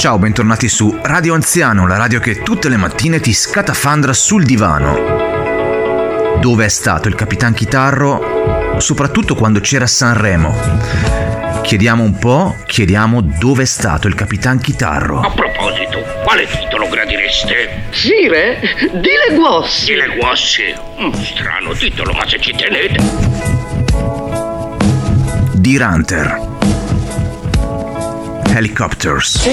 Ciao, bentornati su Radio Anziano, la radio che tutte le mattine ti scatafandra sul divano. Dove è stato il Capitan Chitarro, soprattutto quando c'era Sanremo? Chiediamo un po', chiediamo dove è stato il Capitan Chitarro. A proposito, quale titolo gradireste? Sire, di le guossi. Di le guossi? Un strano titolo, ma se ci tenete. Deer Hunter. Helicopters.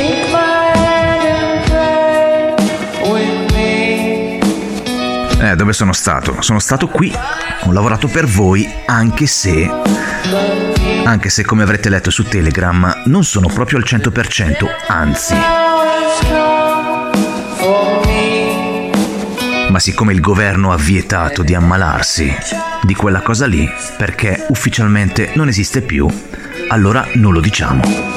Eh, dove sono stato? Sono stato qui. Ho lavorato per voi, anche se. Anche se, come avrete letto su Telegram, non sono proprio al 100%, anzi. Ma siccome il governo ha vietato di ammalarsi di quella cosa lì, perché ufficialmente non esiste più, allora non lo diciamo.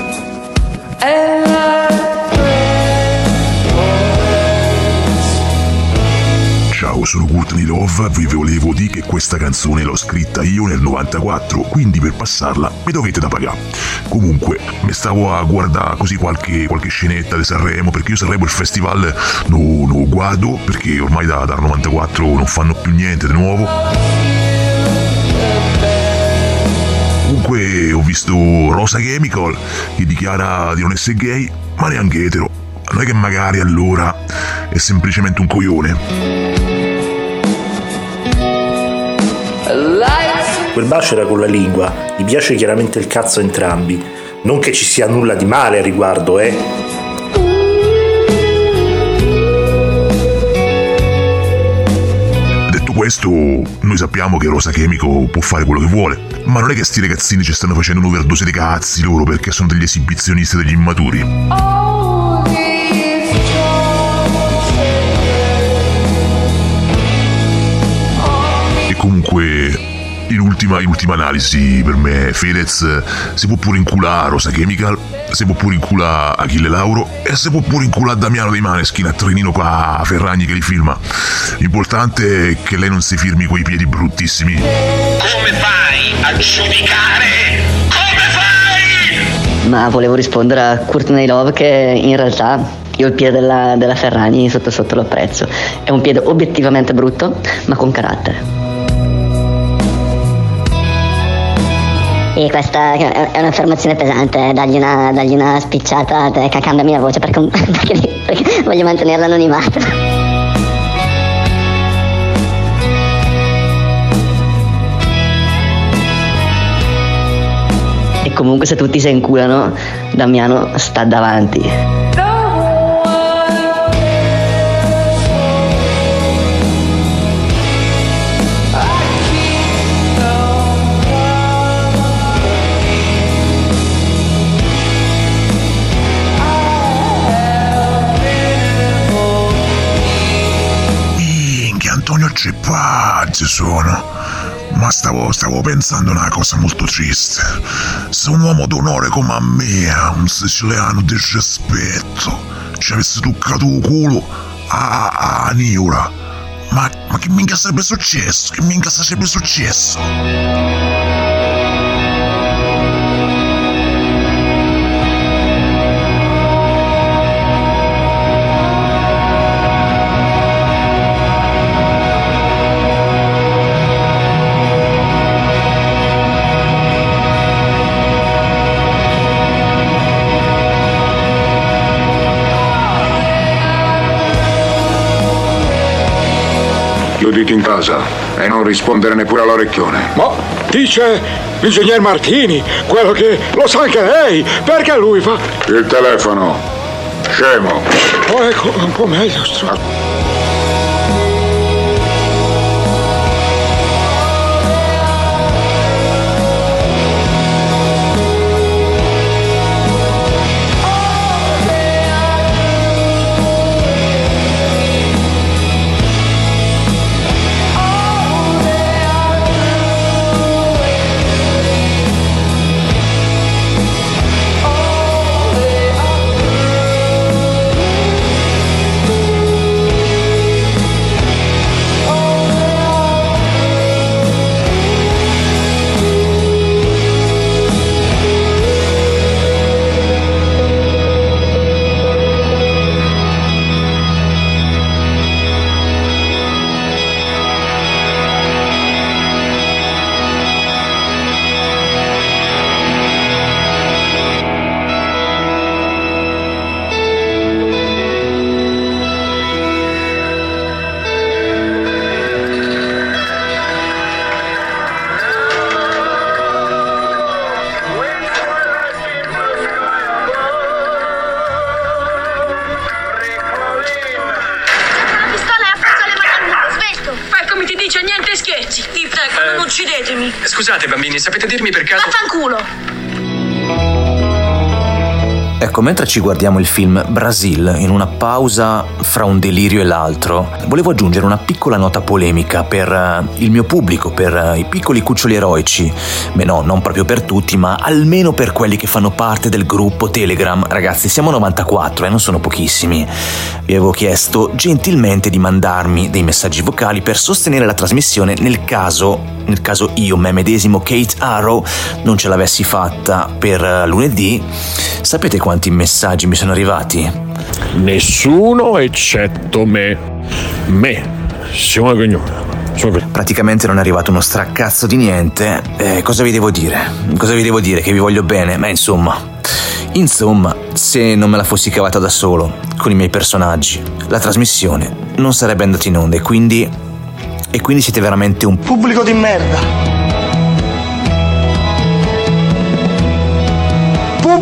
Sono Courtney Love, vi volevo dire che questa canzone l'ho scritta io nel 94, quindi per passarla mi dovete da pagare. Comunque, mi stavo a guardare così qualche, qualche scenetta di Sanremo, perché io Sanremo il festival non lo guardo, perché ormai da, dal 94 non fanno più niente di nuovo. Comunque ho visto Rosa Chemical che dichiara di non essere gay, ma neanche etero. Non è che magari allora è semplicemente un coglione. Quel bacio era con la lingua, gli piace chiaramente il cazzo a entrambi. Non che ci sia nulla di male a riguardo, eh. Detto questo, noi sappiamo che Rosa Chemico può fare quello che vuole, ma non è che sti ragazzini ci stanno facendo un'overdose di cazzi loro perché sono degli esibizionisti degli immaturi. E comunque, in ultima, in ultima analisi, per me Fedez si può pure inculare Rosa Chemical, si può pure inculare Achille Lauro e si può pure inculare Damiano dei Maneskin a Trenino qua a Ferragni che li filma. L'importante è che lei non si firmi quei piedi bruttissimi. Come fai a giudicare? Come fai? Ma volevo rispondere a Courtney Love che in realtà io il piede della, della Ferragni sotto sotto lo apprezzo. È un piede obiettivamente brutto, ma con carattere. Sì, questa è un'affermazione pesante, dargli una, dargli una spicciata, cambiami la voce perché, perché, perché voglio mantenere l'anonimato. E comunque se tutti si inculano, Damiano sta davanti. Antonio Ceppaggi sono. Ma stavo, stavo pensando una cosa molto triste. Se un uomo d'onore come a me, un siciliano di rispetto, ci avesse toccato il culo a, a Niura, ma, ma che minchia sarebbe successo? Che minchia sarebbe successo? Chiuditi in casa e non rispondere neppure all'orecchione. Ma dice l'ingegner Martini, quello che lo sa anche lei, perché lui fa. Il telefono. Scemo. Oh, ecco, un po' meglio, stro. Sapete dirmi per Ecco, mentre ci guardiamo il film Brasil, in una pausa fra un delirio e l'altro, volevo aggiungere una piccola nota polemica per uh, il mio pubblico, per uh, i piccoli cuccioli eroici. Beh no, non proprio per tutti, ma almeno per quelli che fanno parte del gruppo Telegram. Ragazzi, siamo 94 e eh, non sono pochissimi. Vi avevo chiesto gentilmente di mandarmi dei messaggi vocali per sostenere la trasmissione nel caso, nel caso io, me medesimo, Kate Arrow, non ce l'avessi fatta per uh, lunedì. Sapete quanti quanti messaggi mi sono arrivati? Nessuno eccetto me. Me. Siamo cognome. Praticamente non è arrivato uno straccazzo di niente. Eh, cosa vi devo dire? Cosa vi devo dire? Che vi voglio bene? Ma insomma. Insomma, se non me la fossi cavata da solo, con i miei personaggi, la trasmissione non sarebbe andata in onda e quindi. E quindi siete veramente un pubblico di merda.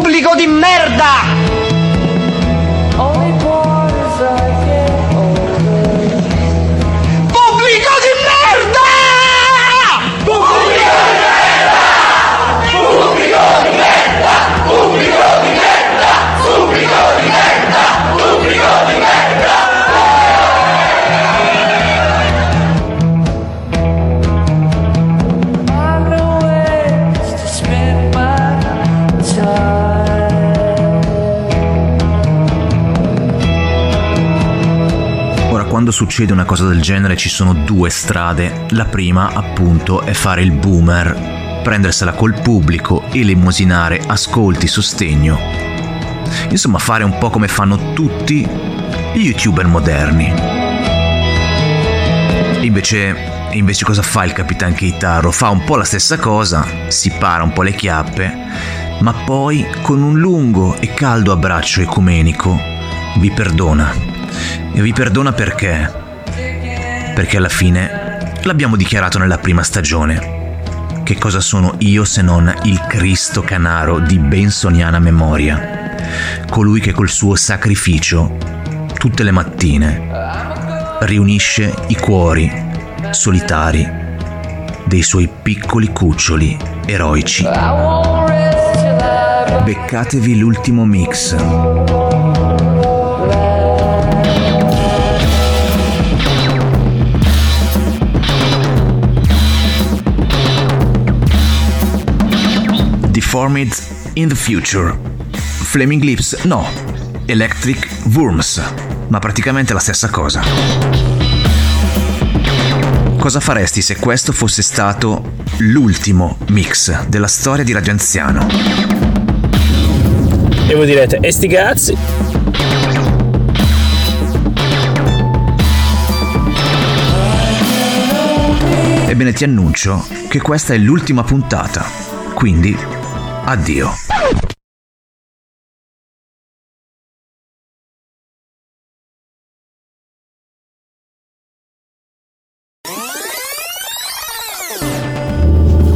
Pubblico di merda! Succede una cosa del genere ci sono due strade. La prima, appunto, è fare il boomer, prendersela col pubblico, elemosinare ascolti, sostegno. Insomma, fare un po' come fanno tutti gli youtuber moderni. Invece, invece cosa fa il Capitan Keitaro? Fa un po' la stessa cosa, si para un po' le chiappe, ma poi con un lungo e caldo abbraccio ecumenico vi perdona e vi perdona perché? Perché alla fine l'abbiamo dichiarato nella prima stagione. Che cosa sono io se non il Cristo Canaro di bensoniana memoria? Colui che col suo sacrificio, tutte le mattine, riunisce i cuori solitari dei suoi piccoli cuccioli eroici. Beccatevi l'ultimo mix. Deformed in the Future. Flaming Lips no, Electric Worms, ma praticamente la stessa cosa. Cosa faresti se questo fosse stato l'ultimo mix della storia di Radio Anziano? E voi direte, e sti cazzi? Ebbene ti annuncio che questa è l'ultima puntata, quindi Addio.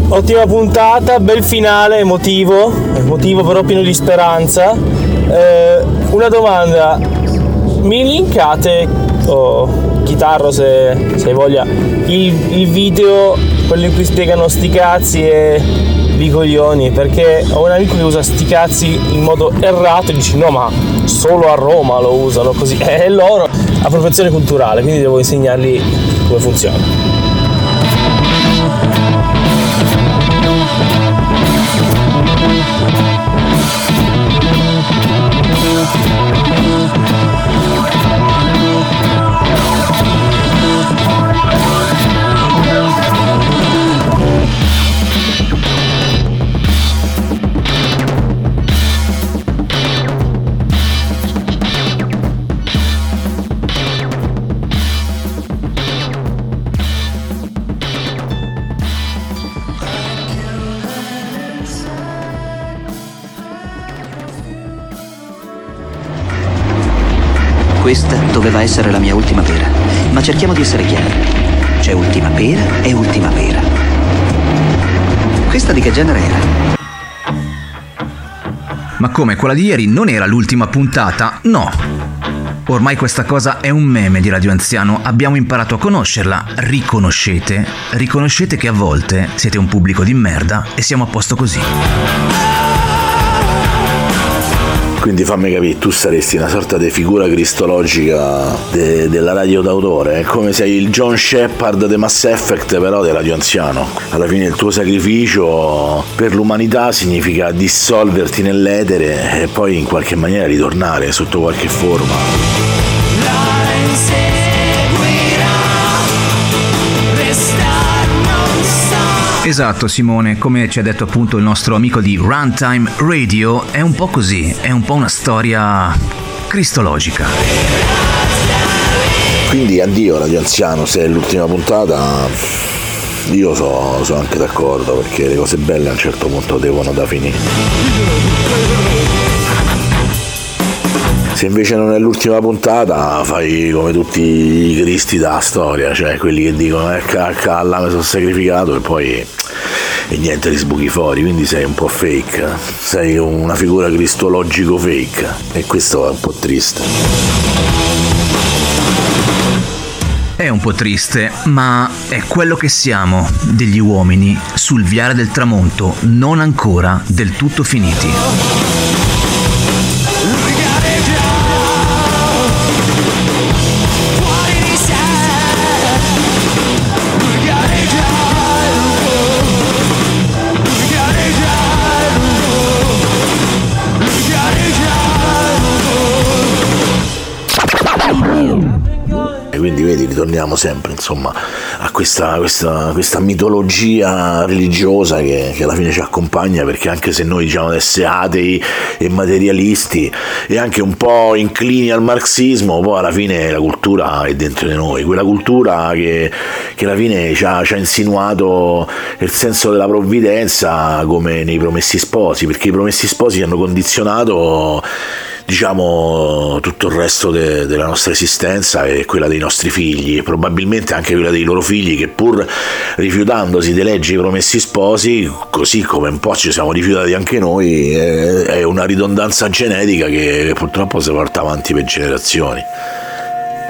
Ottima puntata, bel finale, emotivo, emotivo però pieno di speranza. Eh, una domanda, mi linkate, o oh, chitarro se, se voglia, il, il video, quello in cui spiegano sti cazzi e di coglioni perché ho un amico che usa sti cazzi in modo errato e dici no ma solo a Roma lo usano così. E loro appropriazione culturale quindi devo insegnargli come funziona Questa doveva essere la mia ultima pera, ma cerchiamo di essere chiari. C'è ultima pera e ultima pera. Questa di che genere era? Ma come quella di ieri non era l'ultima puntata? No. Ormai questa cosa è un meme di Radio Anziano, abbiamo imparato a conoscerla, riconoscete, riconoscete che a volte siete un pubblico di merda e siamo a posto così. Quindi fammi capire, tu saresti una sorta di figura cristologica de- della radio d'autore, è come sei il John Shepard di Mass Effect però di radio anziano. Alla fine il tuo sacrificio per l'umanità significa dissolverti nell'etere e poi in qualche maniera ritornare sotto qualche forma. Esatto Simone, come ci ha detto appunto il nostro amico di Runtime Radio, è un po' così, è un po' una storia cristologica. Quindi addio Radio Anziano, se è l'ultima puntata io sono so anche d'accordo perché le cose belle a un certo punto devono da finire. Se invece non è l'ultima puntata, fai come tutti i cristi della storia, cioè quelli che dicono eh, calla, mi sono sacrificato e poi e niente ti sbuchi fuori, quindi sei un po' fake, sei una figura cristologico fake e questo è un po' triste. È un po' triste, ma è quello che siamo, degli uomini, sul viale del tramonto, non ancora del tutto finiti. Ritorniamo sempre insomma a questa, questa, questa mitologia religiosa che, che, alla fine ci accompagna perché anche se noi diciamo di essere atei e materialisti e anche un po' inclini al marxismo poi alla fine la cultura è dentro di noi. Quella cultura che, che alla fine ci ha, ci ha insinuato il senso della provvidenza come nei promessi sposi perché i promessi sposi hanno condizionato diciamo tutto il resto de- della nostra esistenza e quella dei nostri figli, probabilmente anche quella dei loro figli che pur rifiutandosi di leggi promessi sposi, così come un po' ci siamo rifiutati anche noi, è una ridondanza genetica che purtroppo si porta avanti per generazioni.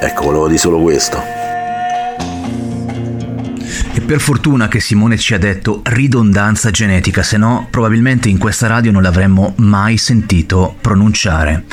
Ecco, volevo dire solo questo. Per fortuna che Simone ci ha detto ridondanza genetica, se no probabilmente in questa radio non l'avremmo mai sentito pronunciare.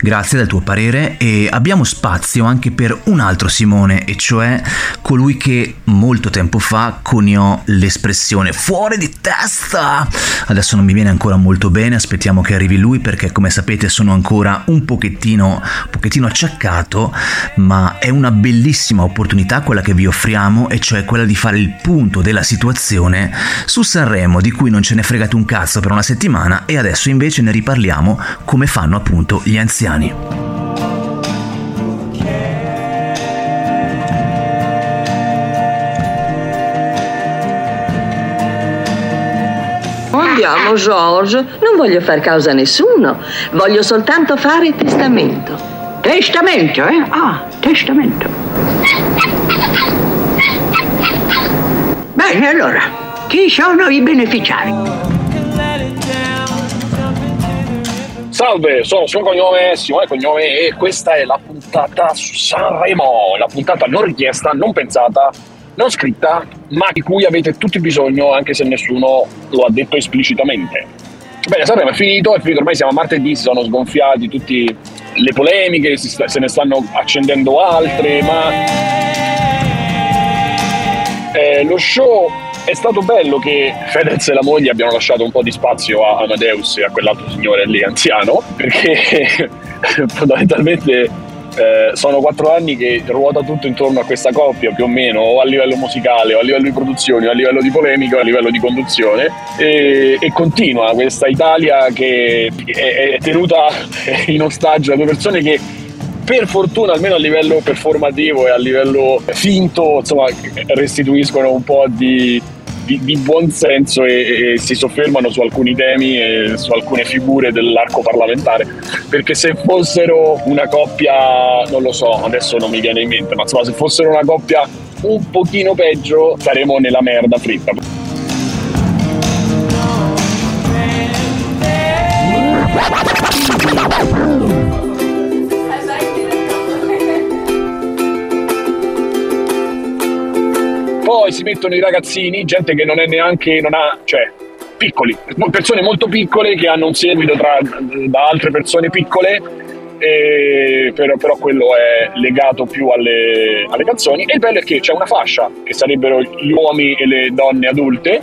Grazie del tuo parere e abbiamo spazio anche per un altro Simone, e cioè colui che molto tempo fa coniò l'espressione fuori di testa. Adesso non mi viene ancora molto bene, aspettiamo che arrivi lui perché come sapete sono ancora un pochettino, pochettino acciaccato, ma è una bellissima opportunità quella che vi offriamo e cioè quella di fare il punto della situazione su Sanremo di cui non ce ne fregate un cazzo per una settimana e adesso invece ne riparliamo come fanno appunto gli anziani. Andiamo, George. Non voglio far causa a nessuno. Voglio soltanto fare testamento. Testamento, eh? Ah, testamento. Bene, allora, chi sono i beneficiari? Salve, sono suo cognome, Simone Cognome e questa è la puntata su Sanremo, la puntata non richiesta, non pensata, non scritta, ma di cui avete tutti bisogno anche se nessuno lo ha detto esplicitamente. Bene, Sanremo è finito, è finito, ormai siamo a martedì, si sono sgonfiati tutte le polemiche, se ne stanno accendendo altre, ma eh, lo show è stato bello che Fedez e la moglie abbiano lasciato un po' di spazio a Amadeus e a quell'altro signore lì anziano, perché fondamentalmente eh, sono quattro anni che ruota tutto intorno a questa coppia più o meno, o a livello musicale, o a livello di produzioni, o a livello di polemica, o a livello di conduzione, e, e continua questa Italia che è, è tenuta in ostaggio da due persone che per fortuna almeno a livello performativo e a livello finto insomma restituiscono un po' di, di, di buon senso e, e, si soffermano su alcuni temi e su alcune figure dell'arco parlamentare. Perché se fossero una coppia non lo so adesso non mi viene in mente ma insomma se fossero una coppia un pochino peggio saremo nella merda fritta poi si mettono i ragazzini, gente che non è neanche, non ha, cioè, piccoli, persone molto piccole che hanno un seguito tra, da altre persone piccole, però, però, quello è legato più alle, alle, canzoni. E il bello è che c'è una fascia, che sarebbero gli uomini e le donne adulte,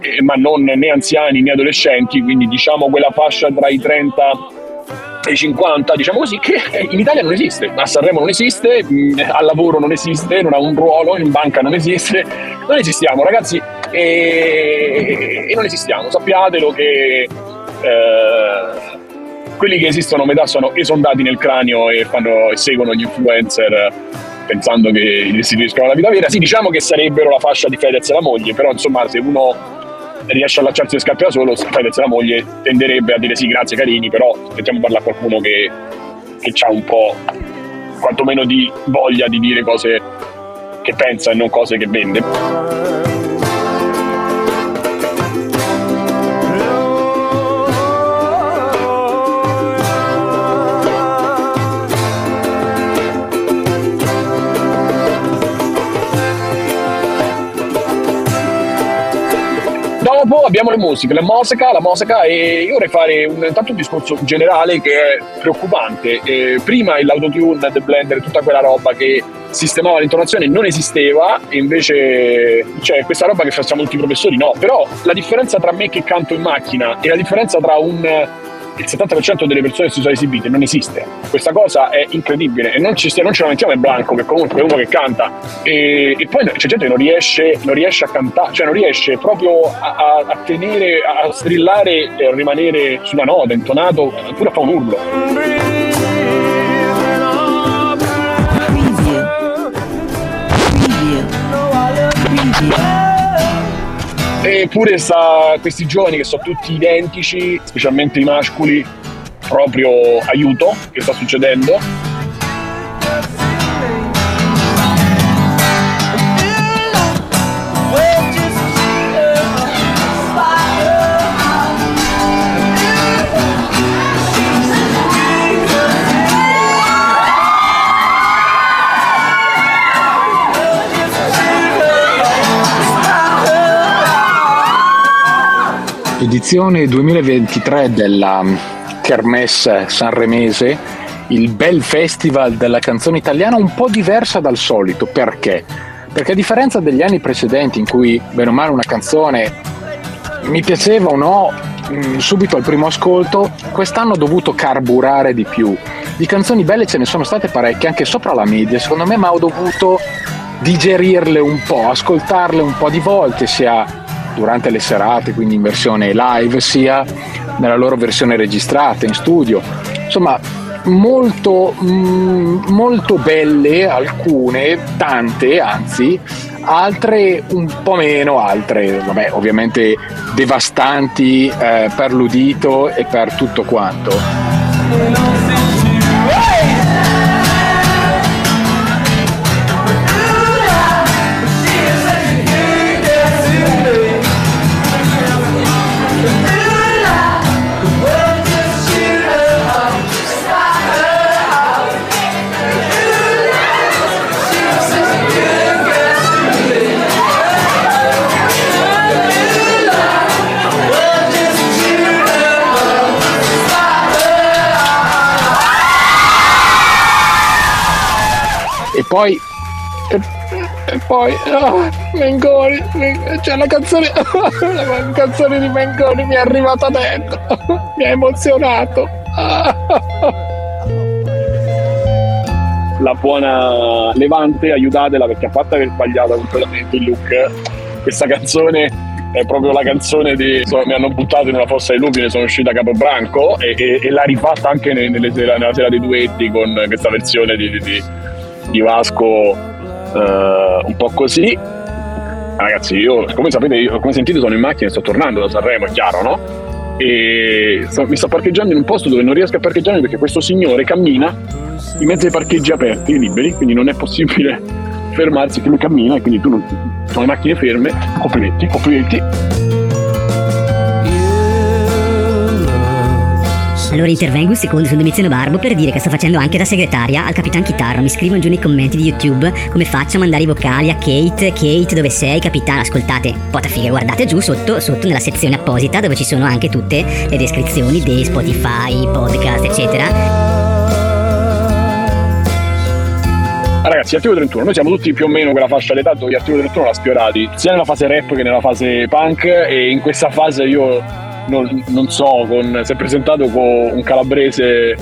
eh, ma non né anziani né adolescenti, quindi diciamo quella fascia tra i 30 ai 50, diciamo così, che in Italia non esiste. A Sanremo non esiste, al lavoro non esiste, non ha un ruolo, in banca non esiste. Non esistiamo, ragazzi, e, e non esistiamo. Sappiatelo che eh, quelli che esistono metà sono esondati nel cranio e, fanno, e seguono gli influencer pensando che gli restituiscono la vita vera. Sì, diciamo che sarebbero la fascia di Fedez e la moglie, però insomma se uno riesce a lasciarsi le scarpe da solo, Fedez la moglie tenderebbe a dire sì, grazie carini, però aspettiamo parlare a qualcuno che, che ha un po' quantomeno di voglia di dire cose che pensa e non cose che vende. Dopo abbiamo le musiche, la musica, la musica e io vorrei fare un, intanto un discorso generale che è preoccupante. Eh, prima l'autotune, The Blender, tutta quella roba che sistemava l'intonazione non esisteva e invece cioè questa roba che facciamo tutti i professori no, però la differenza tra me che canto in macchina e la differenza tra un il 70% delle persone che si sono esibite non esiste. Questa cosa è incredibile e non ci, non ce la mettiamo in blanco, che comunque è uno che canta. E, e poi c'è gente che non riesce, non riesce a cantare, cioè non riesce proprio a, a, tenere, a strillare e a rimanere sulla nota, intonato, pure a fare un urlo. Eppure sta, questi giovani che sono tutti identici, specialmente i mascoli, proprio aiuto che sta succedendo edizione 2023 della Kermesse Sanremese, il bel festival della canzone italiana, un po' diversa dal solito. Perché? Perché a differenza degli anni precedenti in cui, bene o male, una canzone mi piaceva o no, mm, subito al primo ascolto, quest'anno ho dovuto carburare di più. Di canzoni belle ce ne sono state parecchie, anche sopra la media, secondo me, ma ho dovuto digerirle un po', ascoltarle un po' di volte, sia durante le serate, quindi in versione live, sia nella loro versione registrata in studio. Insomma, molto, mm, molto belle alcune, tante anzi, altre un po' meno, altre vabbè, ovviamente devastanti eh, per l'udito e per tutto quanto. Poi oh, Mengoni, cioè la canzone la canzone di Mengoni mi è arrivata dentro mi ha emozionato. La buona Levante aiutatela perché a parte aver sbagliato completamente il look. Questa canzone è proprio la canzone di so, mi hanno buttato in una fossa dei lupi ne sono uscita a Capobranco e, e, e l'ha rifatta anche nelle sera, nella sera dei duetti con questa versione di, di, di Vasco eh, un po' così. Ragazzi, io come sapete, io, come sentite, sono in macchina e sto tornando da Sanremo, è chiaro, no? E sto, mi sto parcheggiando in un posto dove non riesco a parcheggiare perché questo signore cammina in mezzo ai parcheggi aperti, liberi, quindi non è possibile fermarsi che lui cammina e quindi tu non, sono le macchine ferme, complimenti, complimenti. Allora intervengo un secondo sul Domiziano Barbo per dire che sto facendo anche da segretaria al Capitan Chitarro. Mi scrivono giù nei commenti di YouTube come faccio a mandare i vocali a Kate. Kate, dove sei, capitano? Ascoltate, pota figa, guardate giù sotto, sotto nella sezione apposita dove ci sono anche tutte le descrizioni di Spotify, podcast, eccetera. Ragazzi, Articolo 31, noi siamo tutti più o meno quella fascia d'età dove Articolo 31 l'ha sfiorati, sia nella fase rap che nella fase punk e in questa fase io non, non so, con, si è presentato con un calabrese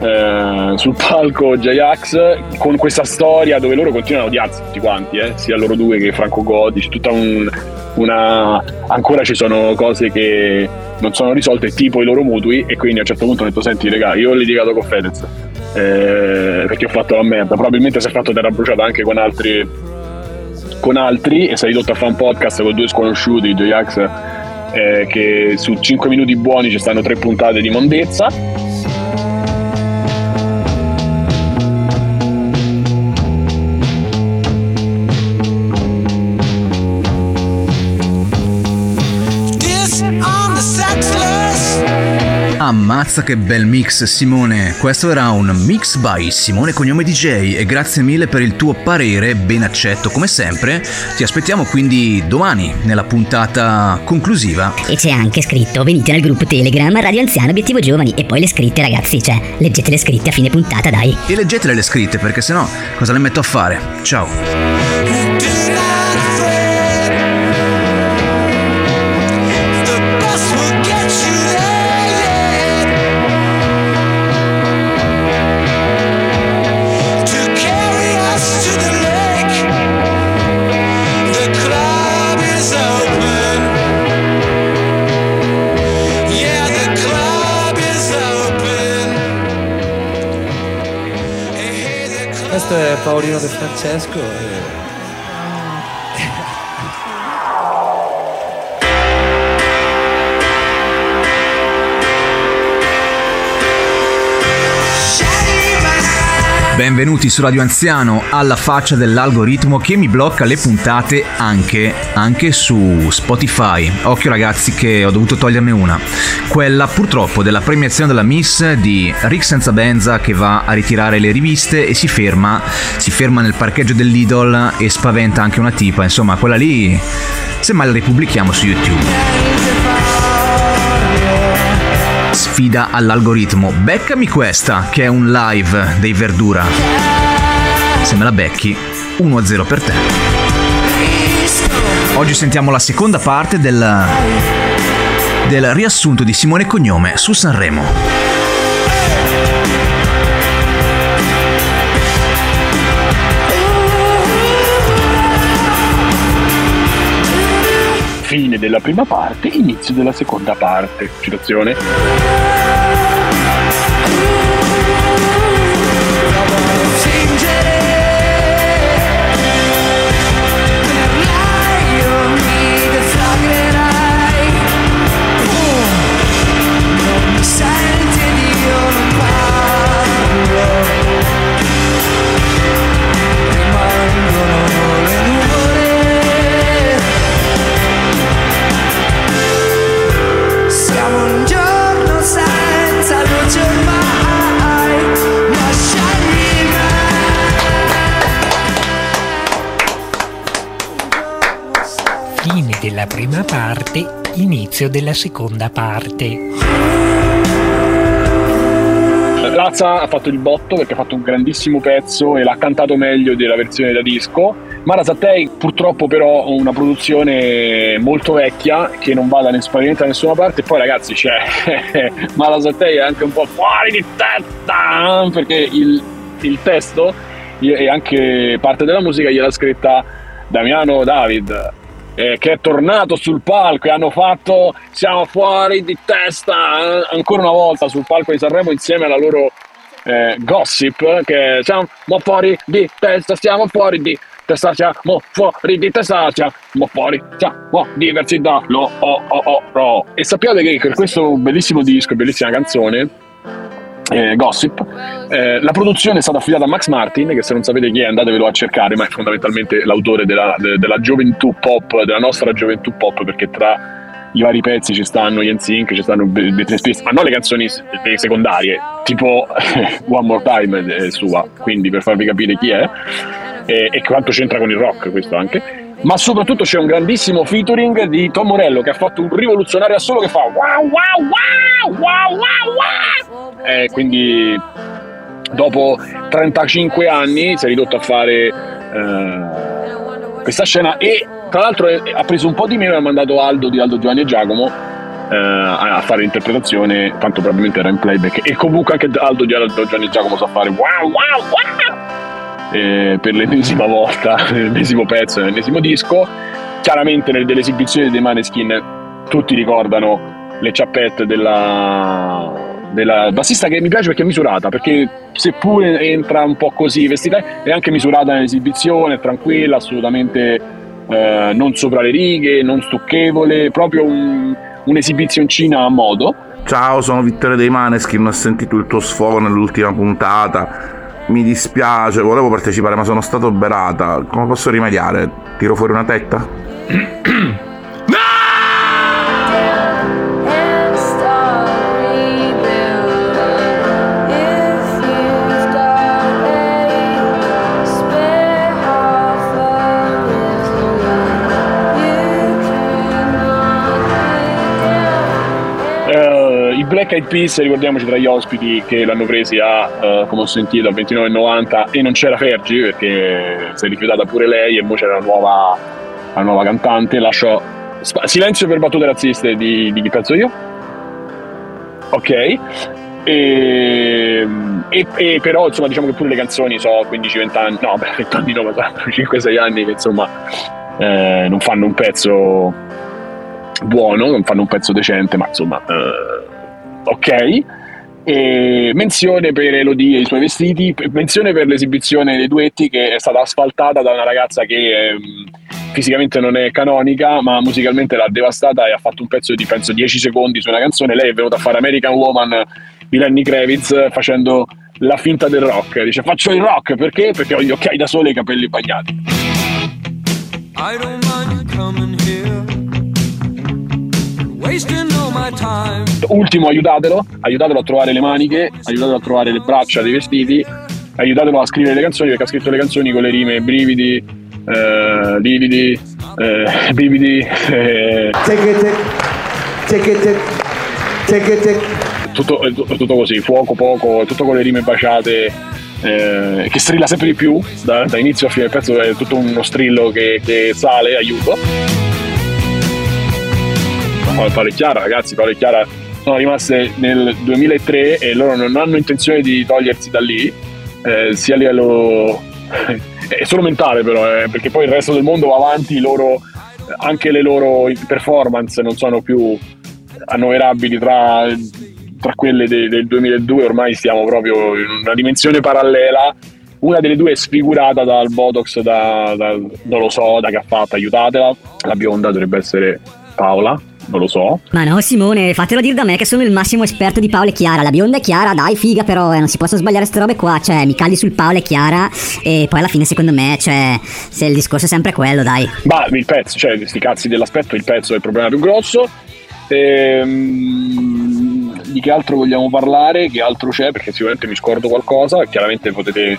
eh, sul palco J-Ax con questa storia dove loro continuano a odiarsi tutti quanti, eh, sia loro due che Franco Godici, tutta un, una... ancora ci sono cose che non sono risolte tipo i loro mutui e quindi a un certo punto ho detto senti raga io ho litigato con Fedez eh, perché ho fatto la merda. Probabilmente si è fatto terra bruciata anche con altri con altri e è ridotto a fare un podcast con due sconosciuti J-Ax eh, che su 5 minuti buoni ci stanno tre puntate di mondezza Ammazza che bel mix Simone, questo era un mix by Simone Cognome DJ e grazie mille per il tuo parere, ben accetto come sempre. Ti aspettiamo quindi domani nella puntata conclusiva. E c'è anche scritto venite nel gruppo Telegram Radio Anziano Obiettivo Giovani e poi le scritte ragazzi, cioè leggete le scritte a fine puntata dai. E leggetele le scritte perché sennò cosa le metto a fare? Ciao. È Paolino De Francesco. E... Benvenuti su Radio Anziano alla faccia dell'algoritmo che mi blocca le puntate anche, anche su Spotify. Occhio ragazzi che ho dovuto toglierne una. Quella purtroppo della premiazione della Miss di Rick Senza Benza che va a ritirare le riviste e si ferma, si ferma nel parcheggio dell'Idol e spaventa anche una tipa. Insomma, quella lì semmai la ripubblichiamo su YouTube sfida all'algoritmo. Beccami questa, che è un live dei Verdura. Se me la becchi, 1-0 per te. Oggi sentiamo la seconda parte del, del riassunto di Simone Cognome su Sanremo. Fine della prima parte, inizio della seconda parte. Citazione. Prima parte, inizio della seconda parte. Lazza ha fatto il botto perché ha fatto un grandissimo pezzo e l'ha cantato meglio della versione da disco. Mara Sattei purtroppo però ha una produzione molto vecchia che non va da nessuna parte poi ragazzi c'è Mara Sattei è anche un po' fuori di testa perché il, il testo e anche parte della musica gliel'ha scritta Damiano David eh, che è tornato sul palco e hanno fatto siamo fuori di testa eh, ancora una volta sul palco di Sanremo insieme alla loro eh, gossip che siamo fuori di testa stiamo fuori di testa siamo fuori di testa siamo fuori siamo diversi da lo oh, oh, oh, oh. e sappiate che per questo bellissimo disco bellissima canzone eh, Gossip. Eh, la produzione è stata affidata a Max Martin, che se non sapete chi è andatevelo a cercare, ma è fondamentalmente l'autore della, de, della gioventù pop, della nostra gioventù pop, perché tra i vari pezzi ci stanno gli NSYNC, ci stanno Britney Spears, ma non le canzoni secondarie, tipo One More Time è sua, quindi per farvi capire chi è e, e quanto c'entra con il rock questo anche. Ma soprattutto c'è un grandissimo featuring di Tom Morello che ha fatto un rivoluzionario assolo che fa wow wow wow wow wow wow. E quindi dopo 35 anni si è ridotto a fare eh, questa scena e tra l'altro è- ha preso un po' di meno e ha mandato Aldo di Aldo Giovanni e Giacomo eh, a fare l'interpretazione tanto probabilmente era in playback. E comunque anche Aldo di Aldo Giovanni e Giacomo sa fare wow wow wow eh, per l'ennesima volta l'ennesimo pezzo l'ennesimo disco chiaramente nelle delle esibizioni dei Maneskin tutti ricordano le ciappette della, della bassista che mi piace perché è misurata perché seppure entra un po' così vestita è anche misurata nell'esibizione è tranquilla assolutamente eh, non sopra le righe non stucchevole proprio un, un'esibizioncina a modo Ciao, sono Vittorio dei Maneskin, ho sentito il tuo sfogo nell'ultima puntata. Mi dispiace, volevo partecipare ma sono stato berata. Come posso rimediare? Tiro fuori una tetta? Black Eyed Peas, ricordiamoci tra gli ospiti che l'hanno presi a, eh, come ho sentito, a 29,90 e non c'era Fergi perché si è rifiutata pure lei e ora c'era la nuova, la nuova cantante. Lascio spa- silenzio per battute razziste di, di chi penso io. Ok. E, e- e però insomma diciamo che pure le canzoni so 15-20 anni, no beh 20 anni no, ma sono 5-6 anni che insomma eh, non fanno un pezzo buono, non fanno un pezzo decente, ma insomma, eh, ok. E menzione per Elodie e i suoi vestiti, menzione per l'esibizione dei duetti che è stata asfaltata da una ragazza che ehm, fisicamente non è canonica, ma musicalmente l'ha devastata e ha fatto un pezzo di penso 10 secondi su una canzone. Lei è venuta a fare American Woman di Lenny Kravitz facendo la finta del rock. Dice faccio il rock perché? Perché ho gli occhiali da sole e i capelli bagnati. I don't mind coming here, Ultimo, aiutatelo, aiutatelo a trovare le maniche, aiutatelo a trovare le braccia dei vestiti, aiutatelo a scrivere le canzoni perché ha scritto le canzoni con le rime brividi, eh, lividi, eh, brividi, eh, tutto, è tutto così, fuoco, poco, tutto con le rime baciate, eh, che strilla sempre di più, da, da inizio a fine del pezzo è tutto uno strillo che, che sale, aiuto. No, Paolo e Chiara, ragazzi, Paolo Chiara sono rimaste nel 2003 e loro non hanno intenzione di togliersi da lì, eh, sia a livello... è solo mentale però, eh, perché poi il resto del mondo va avanti, loro, anche le loro performance non sono più annoverabili tra, tra quelle de- del 2002, ormai stiamo proprio in una dimensione parallela. Una delle due è sfigurata dal Botox, da, da- non lo so, da che ha fatto, aiutatela. La bionda dovrebbe essere Paola, non lo so. Ma no, Simone, fatelo dire da me che sono il massimo esperto di Paola e Chiara. La bionda è Chiara, dai, figa, però eh, non si possono sbagliare ste robe qua. Cioè, mi calli sul Paola e Chiara e poi alla fine, secondo me, cioè, se il discorso è sempre quello, dai. Ma il pezzo, cioè, sti cazzi dell'aspetto, il pezzo è il problema più grosso. Ehm, di che altro vogliamo parlare? Che altro c'è? Perché sicuramente mi scordo qualcosa. Chiaramente potete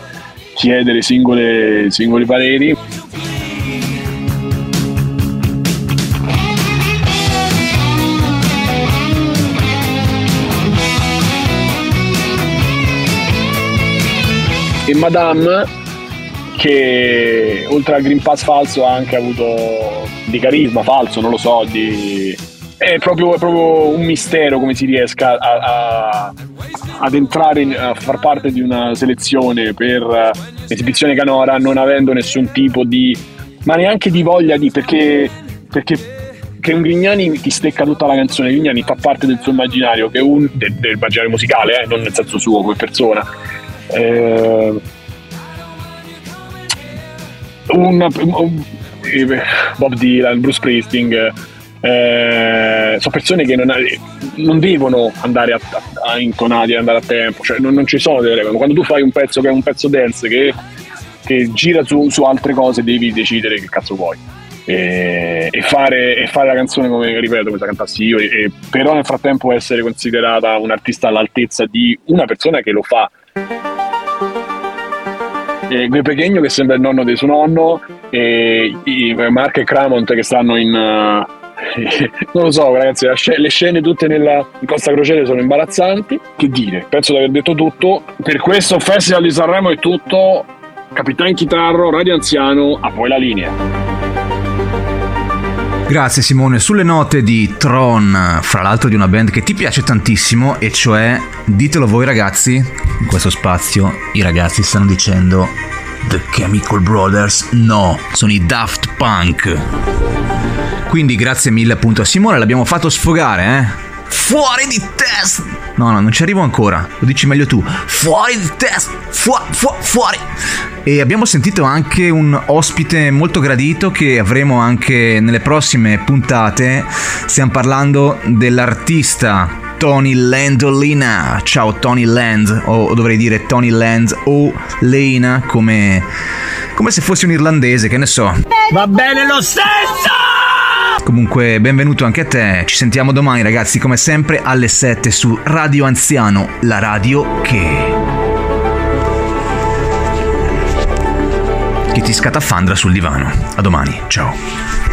chiedere singole, singoli pareri. E Madame che oltre al Green Pass falso ha anche avuto di carisma falso, non lo so, di... È proprio, è proprio un mistero come si riesca a, a- ad entrare in- a far parte di una selezione per eh, esibizione canora non avendo nessun tipo di ma neanche di voglia di perché perché che un Grignani ti stecca tutta la canzone Grignani fa parte del suo immaginario che un del, del immaginario musicale eh, non nel senso suo come persona Eh, un, un- Bob Dylan, Bruce Springsteen, eh, sono persone che non, non devono andare a, a, a intonati, andare a tempo, cioè non, non ci sono delle regole. Quando tu fai un pezzo che è un pezzo dance che, che gira su, su altre cose, devi decidere che cazzo vuoi. E, e fare, e fare la canzone come ripeto come la cantassi io. E, e però nel frattempo essere considerata un artista all'altezza di una persona che lo fa. E Gue Pechegno che sembra il nonno di suo nonno e i Mark e Cramont che stanno in uh, non lo so ragazzi le scene tutte nella, in Costa Crociere sono imbarazzanti. Che dire penso di aver detto tutto. Per questo Festival di Sanremo è tutto. Capitan Chitarro Radio Anziano a voi la linea Grazie Simone, sulle note di Tron, fra l'altro di una band che ti piace tantissimo, e cioè, ditelo voi ragazzi, in questo spazio i ragazzi stanno dicendo The Chemical Brothers, no, sono i Daft Punk. Quindi grazie mille appunto a Simone, l'abbiamo fatto sfogare, eh? Fuori di test! No, no, non ci arrivo ancora. Lo dici meglio tu. Fuori di test! Fu- fu- fuori! E abbiamo sentito anche un ospite molto gradito che avremo anche nelle prossime puntate. Stiamo parlando dell'artista Tony Landolina. Ciao Tony Land, o dovrei dire Tony Land o Lena come, come se fossi un irlandese, che ne so. Va bene lo stesso! Comunque, benvenuto anche a te. Ci sentiamo domani, ragazzi, come sempre alle 7 su Radio Anziano, la radio che. Che ti scatafandra sul divano. A domani, ciao.